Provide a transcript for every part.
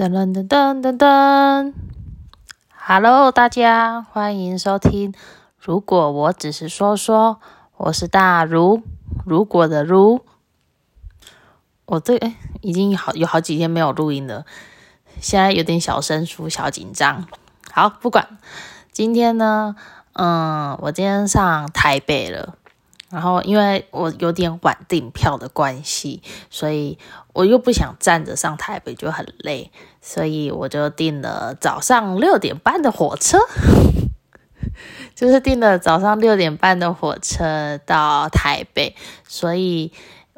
噔噔噔噔噔噔，Hello，大家欢迎收听。如果我只是说说，我是大如，如果的如。我这哎，已经好有好几天没有录音了，现在有点小生疏，小紧张。好，不管，今天呢，嗯，我今天上台北了。然后，因为我有点晚订票的关系，所以我又不想站着上台北，就很累，所以我就订了早上六点半的火车，就是订了早上六点半的火车到台北，所以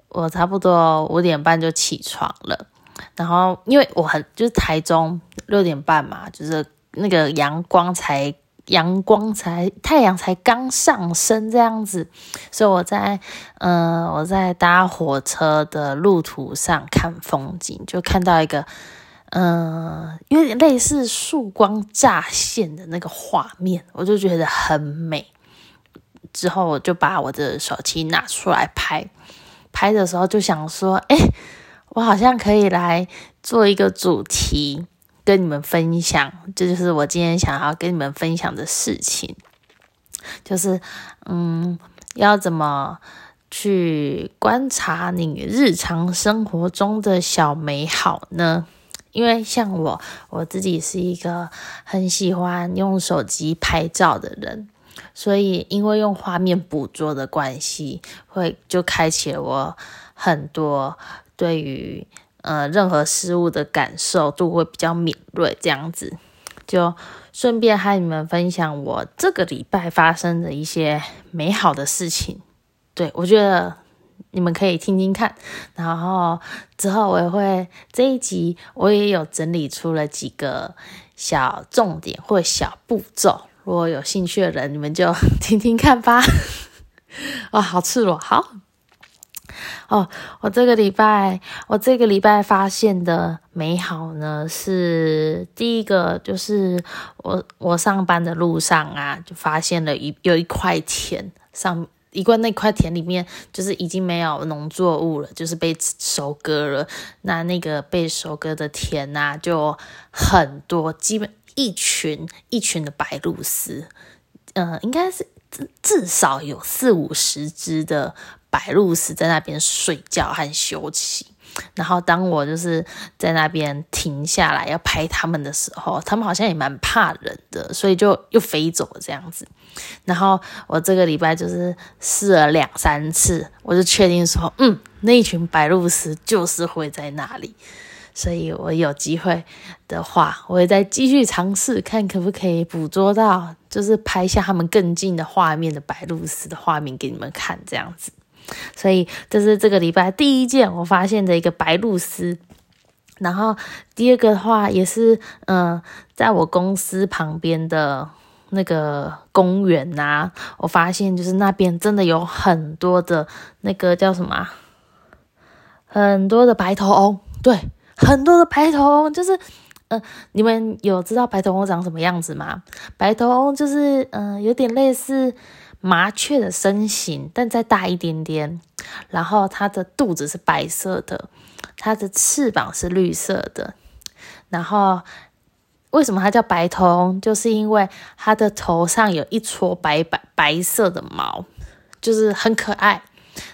我差不多五点半就起床了。然后，因为我很就是台中六点半嘛，就是那个阳光才。阳光才太阳才刚上升这样子，所以我在嗯我在搭火车的路途上看风景，就看到一个嗯有点类似曙光乍现的那个画面，我就觉得很美。之后我就把我的手机拿出来拍，拍的时候就想说，哎，我好像可以来做一个主题。跟你们分享，这就是我今天想要跟你们分享的事情，就是嗯，要怎么去观察你日常生活中的小美好呢？因为像我，我自己是一个很喜欢用手机拍照的人，所以因为用画面捕捉的关系，会就开启了我很多对于。呃，任何事物的感受度会比较敏锐，这样子就顺便和你们分享我这个礼拜发生的一些美好的事情。对我觉得你们可以听听看，然后之后我也会这一集我也有整理出了几个小重点或小步骤，如果有兴趣的人，你们就 听听看吧。哇，好赤裸，好。哦，我这个礼拜，我这个礼拜发现的美好呢，是第一个，就是我我上班的路上啊，就发现了一有一块田上一块那块田里面，就是已经没有农作物了，就是被收割了。那那个被收割的田呐，就很多，基本一群一群的白鹭鸶，嗯，应该是至少有四五十只的。白鹭鸶在那边睡觉和休息，然后当我就是在那边停下来要拍他们的时候，他们好像也蛮怕人的，所以就又飞走了这样子。然后我这个礼拜就是试了两三次，我就确定说，嗯，那一群白鹭鸶就是会在那里，所以我有机会的话，我会再继续尝试，看可不可以捕捉到，就是拍下他们更近的画面的白鹭鸶的画面给你们看，这样子。所以这是这个礼拜第一件我发现的一个白鹭鸶，然后第二个的话也是，嗯，在我公司旁边的那个公园呐，我发现就是那边真的有很多的那个叫什么，很多的白头翁，对，很多的白头翁，就是，呃，你们有知道白头翁长什么样子吗？白头翁就是，嗯，有点类似。麻雀的身形，但再大一点点。然后它的肚子是白色的，它的翅膀是绿色的。然后为什么它叫白头？就是因为它的头上有一撮白白白色的毛，就是很可爱。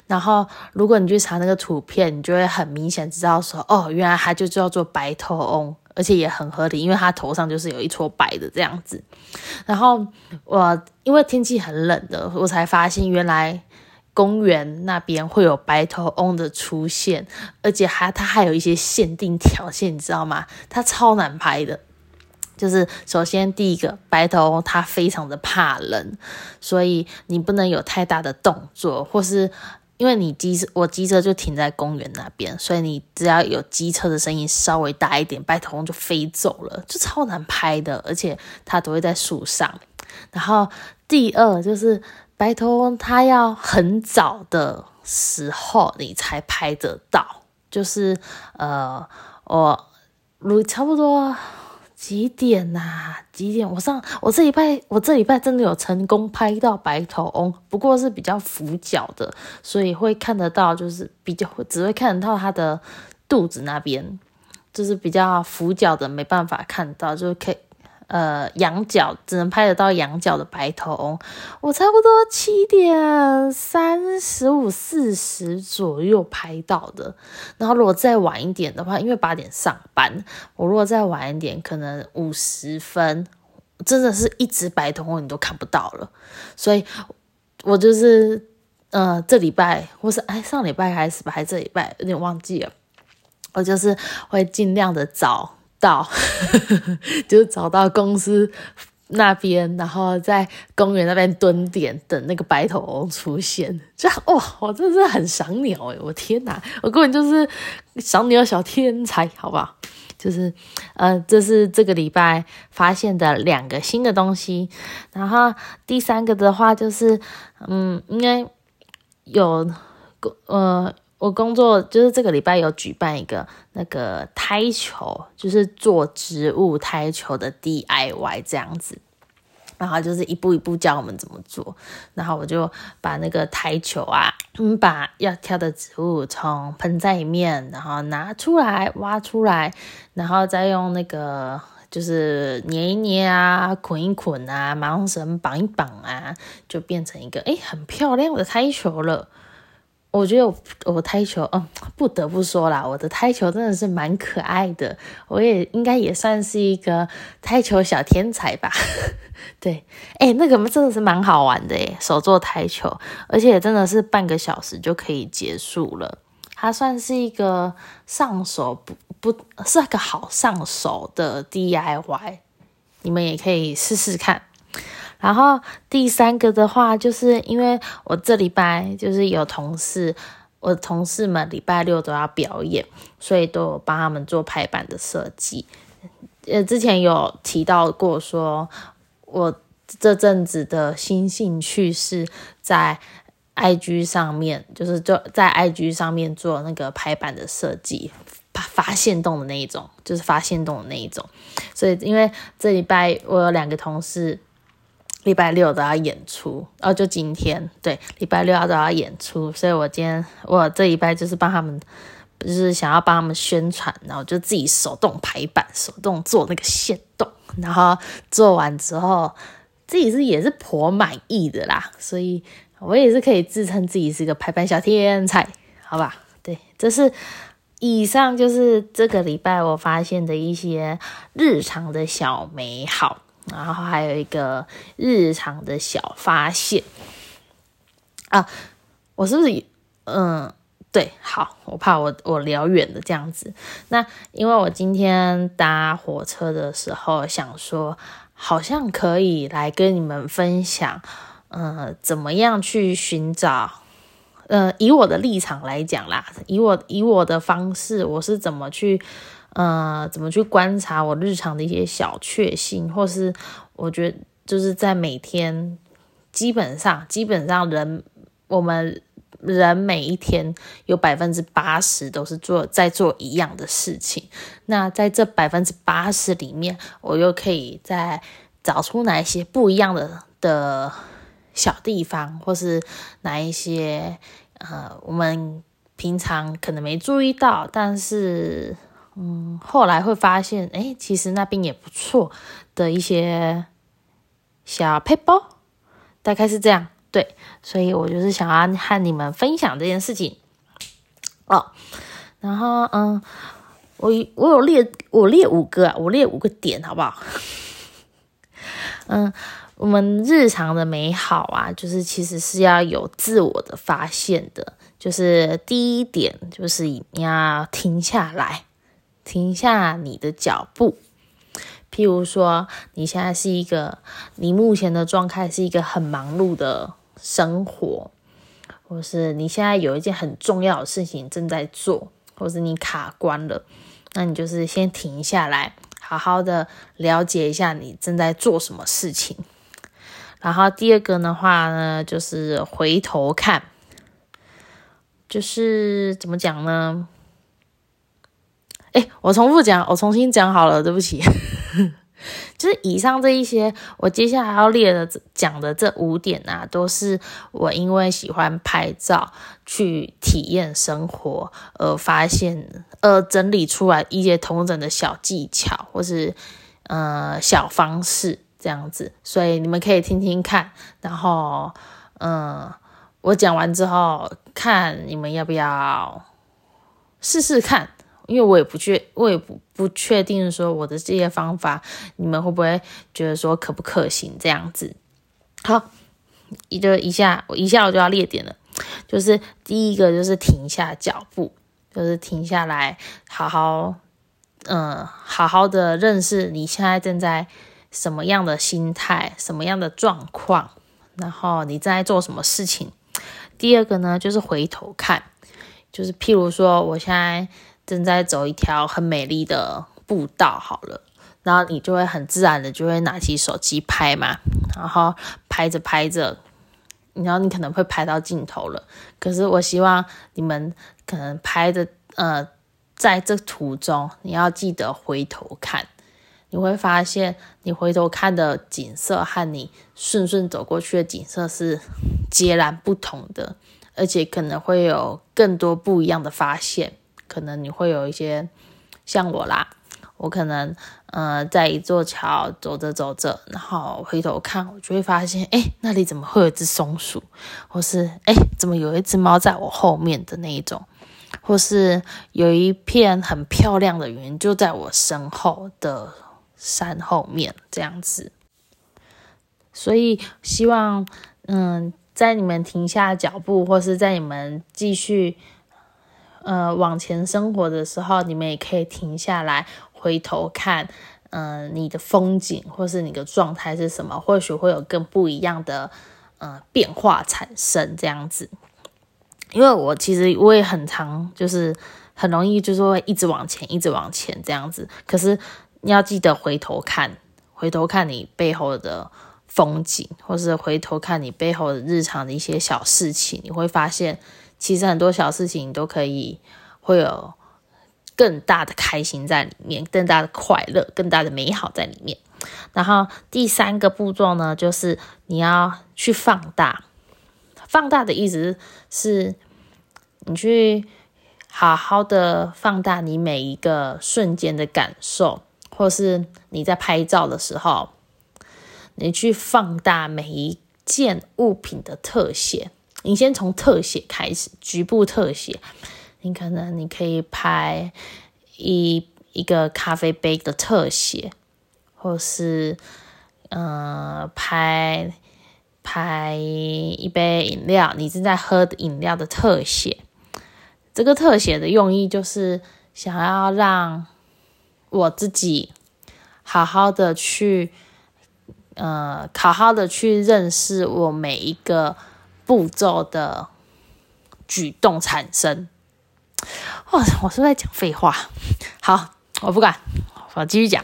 然后如果你去查那个图片，你就会很明显知道说，哦，原来它就叫做白头翁。而且也很合理，因为他头上就是有一撮白的这样子。然后我因为天气很冷的，我才发现原来公园那边会有白头翁的出现，而且还它还有一些限定条件，你知道吗？它超难拍的。就是首先第一个白头翁它非常的怕冷，所以你不能有太大的动作，或是。因为你机车，我机车就停在公园那边，所以你只要有机车的声音稍微大一点，白头翁就飞走了，就超难拍的，而且它都会在树上。然后第二就是白头翁，它要很早的时候你才拍得到，就是呃，我如差不多。几点呐？几点？我上我这礼拜，我这礼拜真的有成功拍到白头翁，不过是比较俯角的，所以会看得到，就是比较只会看得到它的肚子那边。就是比较俯角的没办法看到，就可以。呃，仰角只能拍得到仰角的白头，我差不多七点三十五、四十左右拍到的。然后如果再晚一点的话，因为八点上班，我如果再晚一点，可能五十分，真的是一只白头翁你都看不到了。所以，我就是呃，这礼拜或是哎上礼拜开始吧，还这礼拜有点忘记了，我就是会尽量的早。到，就找到公司那边，然后在公园那边蹲点等那个白头翁出现。就哇，我真的是很赏鸟诶，我天哪，我根本就是赏鸟小天才，好不好？就是呃，这是这个礼拜发现的两个新的东西。然后第三个的话就是，嗯，应该有呃。我工作就是这个礼拜有举办一个那个胎球，就是做植物胎球的 DIY 这样子，然后就是一步一步教我们怎么做，然后我就把那个胎球啊，嗯，把要挑的植物从盆栽里面，然后拿出来挖出来，然后再用那个就是捏一捏啊，捆一捆啊，麻绳绑一绑啊，就变成一个诶很漂亮的胎球了。我觉得我我胎球，嗯，不得不说啦，我的胎球真的是蛮可爱的。我也应该也算是一个胎球小天才吧。对，哎，那个真的是蛮好玩的诶，手做胎球，而且真的是半个小时就可以结束了。它算是一个上手不不是个好上手的 DIY，你们也可以试试看。然后第三个的话，就是因为我这礼拜就是有同事，我同事们礼拜六都要表演，所以都有帮他们做排版的设计。呃，之前有提到过，说我这阵子的新兴趣是在 IG 上面，就是做在 IG 上面做那个排版的设计，发发现洞的那一种，就是发现洞的那一种。所以因为这礼拜我有两个同事。礼拜六都要演出，哦，就今天，对，礼拜六要都要演出，所以我今天我这礼拜就是帮他们，就是想要帮他们宣传，然后就自己手动排版，手动做那个线动，然后做完之后，自己是也是颇满意的啦，所以我也是可以自称自己是一个排版小天才，好吧？对，这是以上就是这个礼拜我发现的一些日常的小美好。然后还有一个日常的小发现啊，我是不是嗯对，好，我怕我我聊远了这样子。那因为我今天搭火车的时候想说，好像可以来跟你们分享，嗯，怎么样去寻找，呃，以我的立场来讲啦，以我以我的方式，我是怎么去。呃，怎么去观察我日常的一些小确幸，或是我觉得就是在每天，基本上基本上人我们人每一天有百分之八十都是做在做一样的事情。那在这百分之八十里面，我又可以在找出哪一些不一样的的小地方，或是哪一些呃我们平常可能没注意到，但是。嗯，后来会发现，哎，其实那边也不错的一些小配包，大概是这样。对，所以我就是想要和你们分享这件事情哦。然后，嗯，我我有列，我列五个，我列五个点，好不好？嗯，我们日常的美好啊，就是其实是要有自我的发现的。就是第一点，就是你要停下来。停下你的脚步，譬如说，你现在是一个，你目前的状态是一个很忙碌的生活，或是你现在有一件很重要的事情正在做，或是你卡关了，那你就是先停下来，好好的了解一下你正在做什么事情。然后第二个的话呢，就是回头看，就是怎么讲呢？哎，我重复讲，我重新讲好了，对不起。就是以上这一些，我接下来要列的讲的这五点啊，都是我因为喜欢拍照去体验生活而发现，而整理出来一些同整的小技巧，或是呃小方式这样子，所以你们可以听听看，然后嗯，我讲完之后，看你们要不要试试看。因为我也不确，我也不不确定说我的这些方法，你们会不会觉得说可不可行这样子？好，一就一下，我一下我就要列点了，就是第一个就是停下脚步，就是停下来，好好，嗯，好好的认识你现在正在什么样的心态，什么样的状况，然后你正在做什么事情。第二个呢，就是回头看，就是譬如说我现在。正在走一条很美丽的步道，好了，然后你就会很自然的就会拿起手机拍嘛，然后拍着拍着，然后你可能会拍到镜头了。可是我希望你们可能拍的，呃，在这途中你要记得回头看，你会发现你回头看的景色和你顺顺走过去的景色是截然不同的，而且可能会有更多不一样的发现。可能你会有一些像我啦，我可能呃在一座桥走着走着，然后回头看，我就会发现，哎，那里怎么会有一只松鼠？或是哎，怎么有一只猫在我后面的那一种？或是有一片很漂亮的云就在我身后的山后面这样子。所以希望嗯，在你们停下脚步，或是在你们继续。呃，往前生活的时候，你们也可以停下来，回头看，嗯，你的风景或是你的状态是什么，或许会有更不一样的呃变化产生这样子。因为我其实我也很常，就是很容易就是会一直往前，一直往前这样子。可是你要记得回头看，回头看你背后的风景，或是回头看你背后的日常的一些小事情，你会发现。其实很多小事情都可以会有更大的开心在里面，更大的快乐，更大的美好在里面。然后第三个步骤呢，就是你要去放大。放大的意思是，你去好好的放大你每一个瞬间的感受，或是你在拍照的时候，你去放大每一件物品的特写。你先从特写开始，局部特写。你可能你可以拍一一个咖啡杯的特写，或是嗯拍拍一杯饮料，你正在喝的饮料的特写。这个特写的用意就是想要让我自己好好的去，呃，好好的去认识我每一个。步骤的举动产生。哇，我是在讲废话。好，我不管，我继续讲。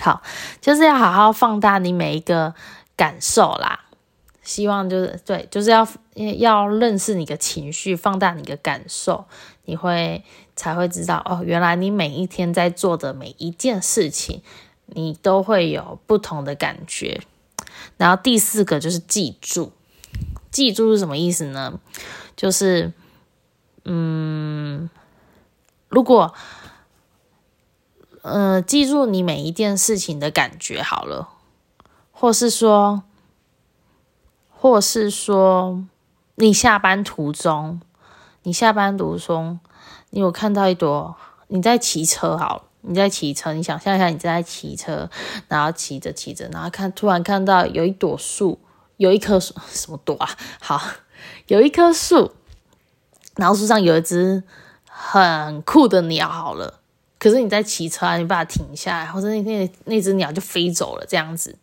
好，就是要好好放大你每一个感受啦。希望就是对，就是要要认识你的情绪，放大你的感受，你会才会知道哦，原来你每一天在做的每一件事情，你都会有不同的感觉。然后第四个就是记住。记住是什么意思呢？就是，嗯，如果，呃，记住你每一件事情的感觉好了，或是说，或是说，你下班途中，你下班途中，你有看到一朵，你在骑车好，你在骑车，你想象一下，你在骑车，然后骑着骑着，然后看，突然看到有一朵树。有一棵树，什么朵啊？好，有一棵树，然后树上有一只很酷的鸟。好了，可是你在骑车，你把它停下来，或者那那那只鸟就飞走了，这样子，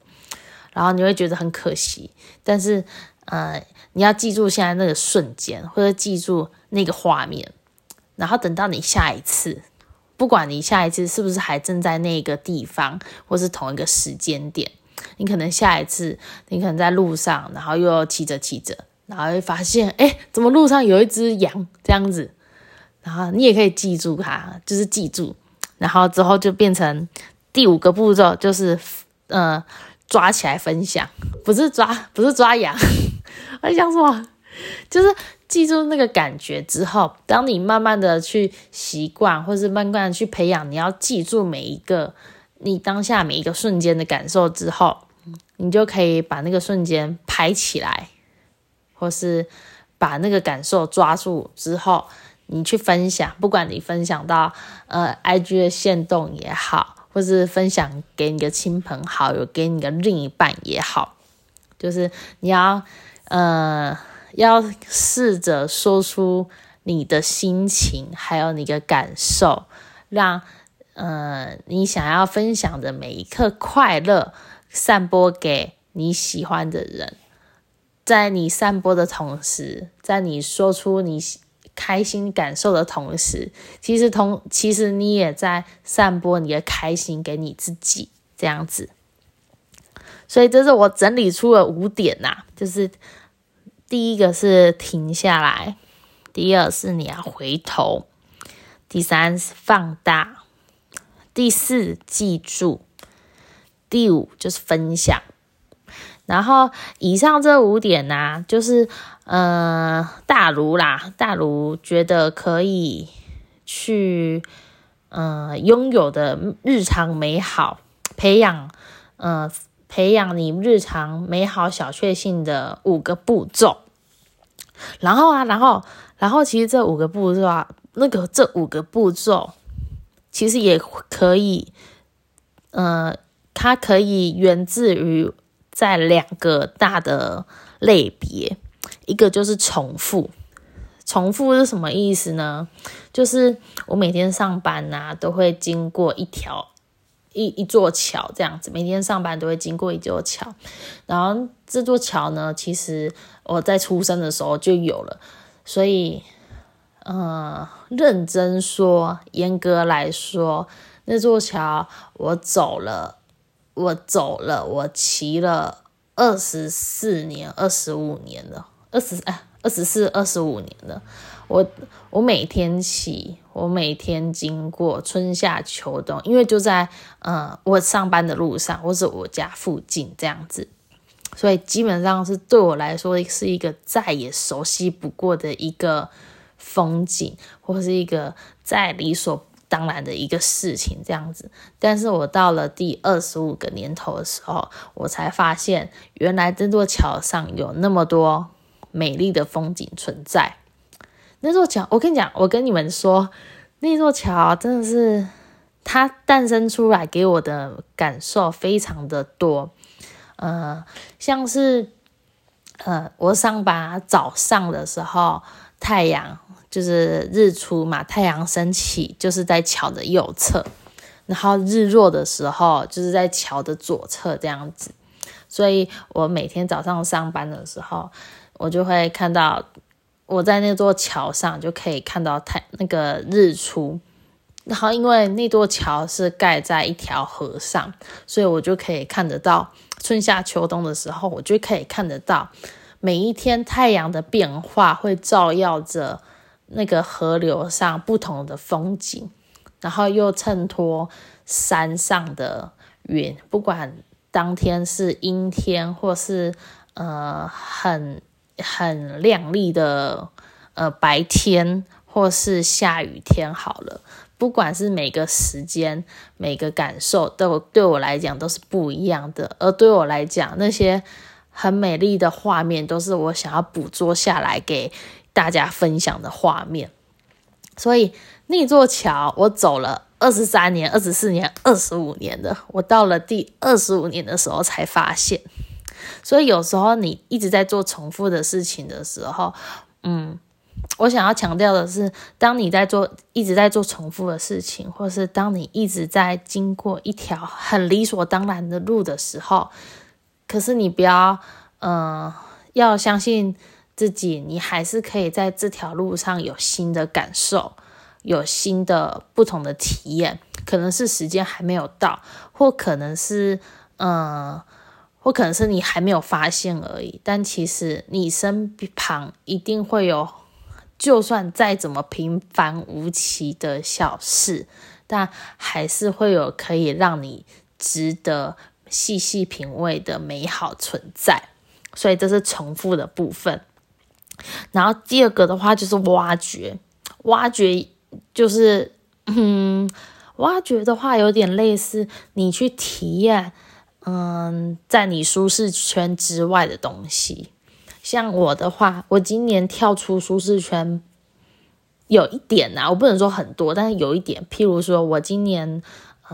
然后你会觉得很可惜。但是，呃，你要记住现在那个瞬间，或者记住那个画面，然后等到你下一次，不管你下一次是不是还正在那个地方，或是同一个时间点。你可能下一次，你可能在路上，然后又骑着骑着，然后会发现，哎，怎么路上有一只羊这样子？然后你也可以记住它，就是记住，然后之后就变成第五个步骤就是呃抓起来分享，不是抓不是抓羊，我想什么？就是记住那个感觉之后，当你慢慢的去习惯，或是慢慢的去培养，你要记住每一个你当下每一个瞬间的感受之后，你就可以把那个瞬间拍起来，或是把那个感受抓住之后，你去分享，不管你分享到呃 IG 的线动也好，或是分享给你的亲朋好友，给你的另一半也好，就是你要呃。要试着说出你的心情，还有你的感受，让呃你想要分享的每一刻快乐散播给你喜欢的人。在你散播的同时，在你说出你开心感受的同时，其实同其实你也在散播你的开心给你自己，这样子。所以这是我整理出了五点呐，就是。第一个是停下来，第二是你要回头，第三是放大，第四记住，第五就是分享。然后以上这五点呢，就是呃大如啦，大如觉得可以去呃拥有的日常美好，培养呃培养你日常美好小确幸的五个步骤。然后啊，然后，然后，其实这五个步骤啊，那个这五个步骤，其实也可以，呃，它可以源自于在两个大的类别，一个就是重复，重复是什么意思呢？就是我每天上班呐，都会经过一条。一一座桥这样子，每天上班都会经过一座桥，然后这座桥呢，其实我在出生的时候就有了，所以，呃，认真说，严格来说，那座桥我走了，我走了，我骑了二十四年、二十五年了，二十哎，二十四、二十五年了。我我每天骑，我每天经过春夏秋冬，因为就在嗯我上班的路上，或者我家附近这样子，所以基本上是对我来说是一个再也熟悉不过的一个风景，或是一个再理所当然的一个事情这样子。但是我到了第二十五个年头的时候，我才发现原来这座桥上有那么多美丽的风景存在。那座桥，我跟你讲，我跟你们说，那座桥真的是它诞生出来给我的感受非常的多，呃，像是呃，我上班早上的时候，太阳就是日出嘛，太阳升起就是在桥的右侧，然后日落的时候就是在桥的左侧这样子，所以我每天早上上班的时候，我就会看到。我在那座桥上就可以看到太那个日出，然后因为那座桥是盖在一条河上，所以我就可以看得到春夏秋冬的时候，我就可以看得到每一天太阳的变化会照耀着那个河流上不同的风景，然后又衬托山上的云，不管当天是阴天或是呃很。很亮丽的呃白天，或是下雨天，好了，不管是每个时间、每个感受，都对我来讲都是不一样的。而对我来讲，那些很美丽的画面，都是我想要捕捉下来给大家分享的画面。所以那座桥，我走了二十三年、二十四年、二十五年的，我到了第二十五年的时候才发现。所以有时候你一直在做重复的事情的时候，嗯，我想要强调的是，当你在做一直在做重复的事情，或是当你一直在经过一条很理所当然的路的时候，可是你不要，嗯，要相信自己，你还是可以在这条路上有新的感受，有新的不同的体验，可能是时间还没有到，或可能是，嗯。或可能是你还没有发现而已，但其实你身旁一定会有，就算再怎么平凡无奇的小事，但还是会有可以让你值得细细品味的美好存在。所以这是重复的部分。然后第二个的话就是挖掘，挖掘就是嗯，挖掘的话有点类似你去体验，嗯，在你舒适圈之外的东西。像我的话，我今年跳出舒适圈有一点呐，我不能说很多，但是有一点。譬如说，我今年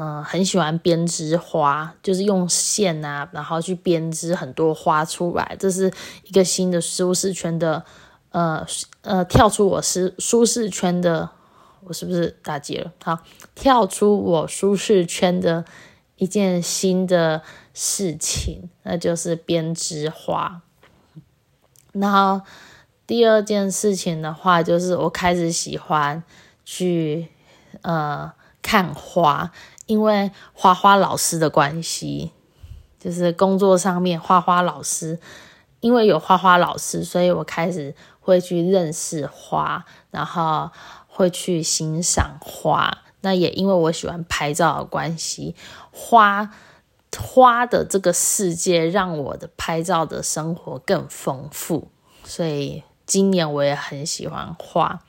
嗯很喜欢编织花，就是用线啊，然后去编织很多花出来，这是一个新的舒适圈的，呃呃，跳出我是舒适圈的，我是不是打结了？好，跳出我舒适圈的一件新的事情，那就是编织花。然后第二件事情的话，就是我开始喜欢去呃看花，因为花花老师的关系，就是工作上面花花老师，因为有花花老师，所以我开始会去认识花，然后会去欣赏花。那也因为我喜欢拍照的关系，花。花的这个世界让我的拍照的生活更丰富，所以今年我也很喜欢花。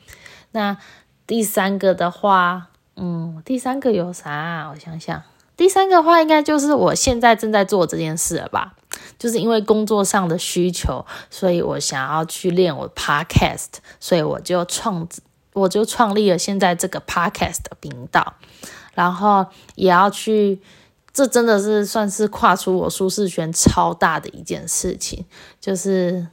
那第三个的话，嗯，第三个有啥？我想想，第三个话应该就是我现在正在做这件事了吧？就是因为工作上的需求，所以我想要去练我 podcast，所以我就创我就创立了现在这个 podcast 的频道，然后也要去。这真的是算是跨出我舒适圈超大的一件事情，就是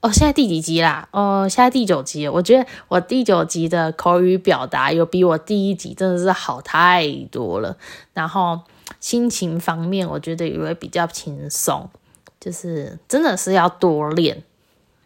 哦，现在第几集啦？哦，现在第九集。我觉得我第九集的口语表达有比我第一集真的是好太多了。然后心情方面，我觉得也会比较轻松，就是真的是要多练，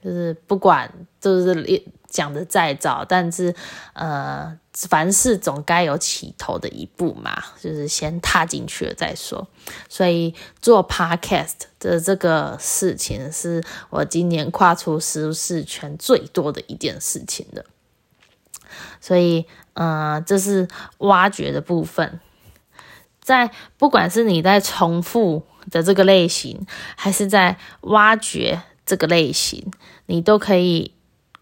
就是不管就是练。讲的再早，但是呃，凡事总该有起头的一步嘛，就是先踏进去了再说。所以做 podcast 的这个事情，是我今年跨出舒适圈最多的一件事情的。所以，嗯，这是挖掘的部分，在不管是你在重复的这个类型，还是在挖掘这个类型，你都可以。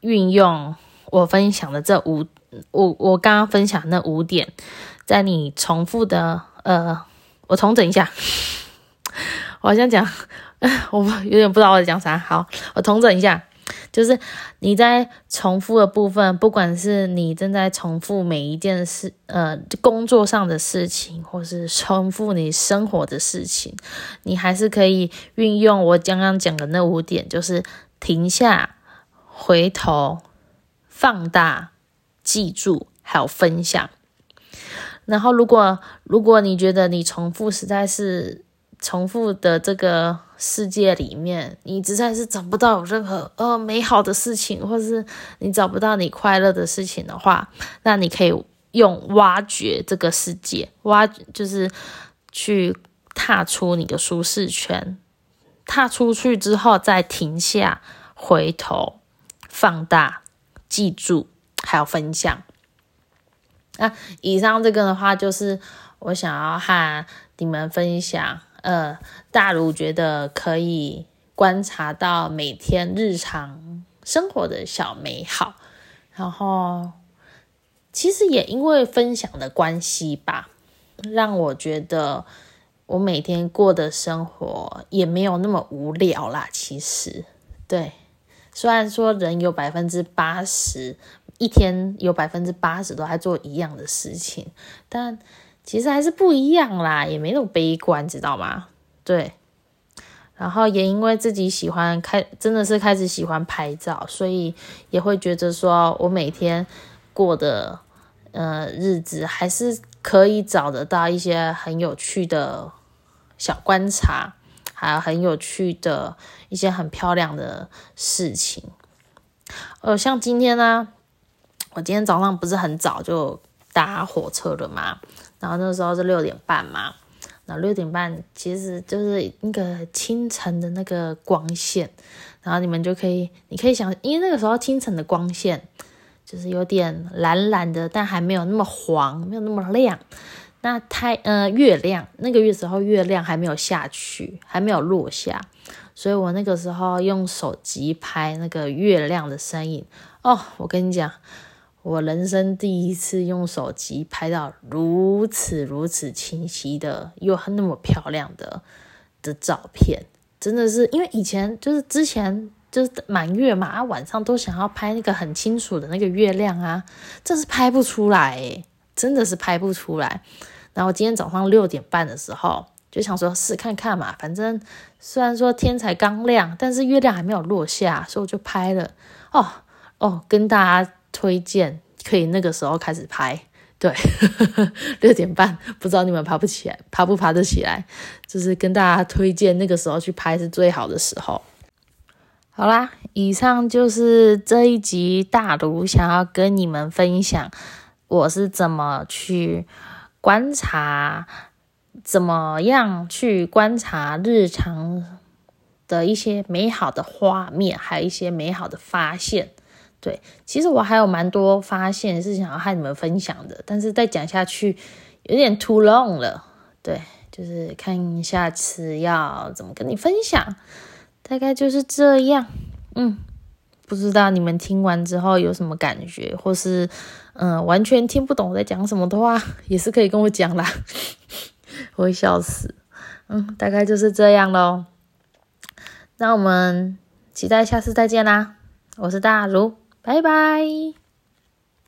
运用我分享的这五，我我刚刚分享那五点，在你重复的呃，我重整一下，我好像讲，我有点不知道我在讲啥。好，我重整一下，就是你在重复的部分，不管是你正在重复每一件事，呃，工作上的事情，或是重复你生活的事情，你还是可以运用我刚刚讲的那五点，就是停下。回头放大，记住，还有分享。然后，如果如果你觉得你重复实在是重复的这个世界里面，你实在是找不到任何呃美好的事情，或是你找不到你快乐的事情的话，那你可以用挖掘这个世界，挖就是去踏出你的舒适圈，踏出去之后再停下，回头。放大、记住，还有分享。那以上这个的话，就是我想要和你们分享。呃，大如觉得可以观察到每天日常生活的小美好，然后其实也因为分享的关系吧，让我觉得我每天过的生活也没有那么无聊啦。其实，对。虽然说人有百分之八十，一天有百分之八十都在做一样的事情，但其实还是不一样啦，也没那么悲观，知道吗？对。然后也因为自己喜欢开，真的是开始喜欢拍照，所以也会觉得说我每天过的呃日子，还是可以找得到一些很有趣的小观察。还有很有趣的一些很漂亮的事情，呃，像今天呢，我今天早上不是很早就搭火车了嘛，然后那时候是六点半嘛，然后六点半其实就是那个清晨的那个光线，然后你们就可以，你可以想，因为那个时候清晨的光线，就是有点蓝蓝的，但还没有那么黄，没有那么亮。那太呃月亮那个月时候月亮还没有下去，还没有落下，所以我那个时候用手机拍那个月亮的身影。哦，我跟你讲，我人生第一次用手机拍到如此如此清晰的又那么漂亮的的照片，真的是因为以前就是之前就是满月嘛，啊晚上都想要拍那个很清楚的那个月亮啊，这是拍不出来诶真的是拍不出来。然后今天早上六点半的时候，就想说试看看嘛，反正虽然说天才刚亮，但是月亮还没有落下，所以我就拍了。哦哦，跟大家推荐可以那个时候开始拍。对，六点半，不知道你们爬不起来，爬不爬得起来？就是跟大家推荐那个时候去拍是最好的时候。好啦，以上就是这一集大卢想要跟你们分享。我是怎么去观察，怎么样去观察日常的一些美好的画面，还有一些美好的发现。对，其实我还有蛮多发现是想要和你们分享的，但是再讲下去有点 too long 了。对，就是看下次要怎么跟你分享，大概就是这样。嗯。不知道你们听完之后有什么感觉，或是嗯完全听不懂我在讲什么的话，也是可以跟我讲啦，我会笑死。嗯，大概就是这样喽。那我们期待下次再见啦，我是大如，拜拜。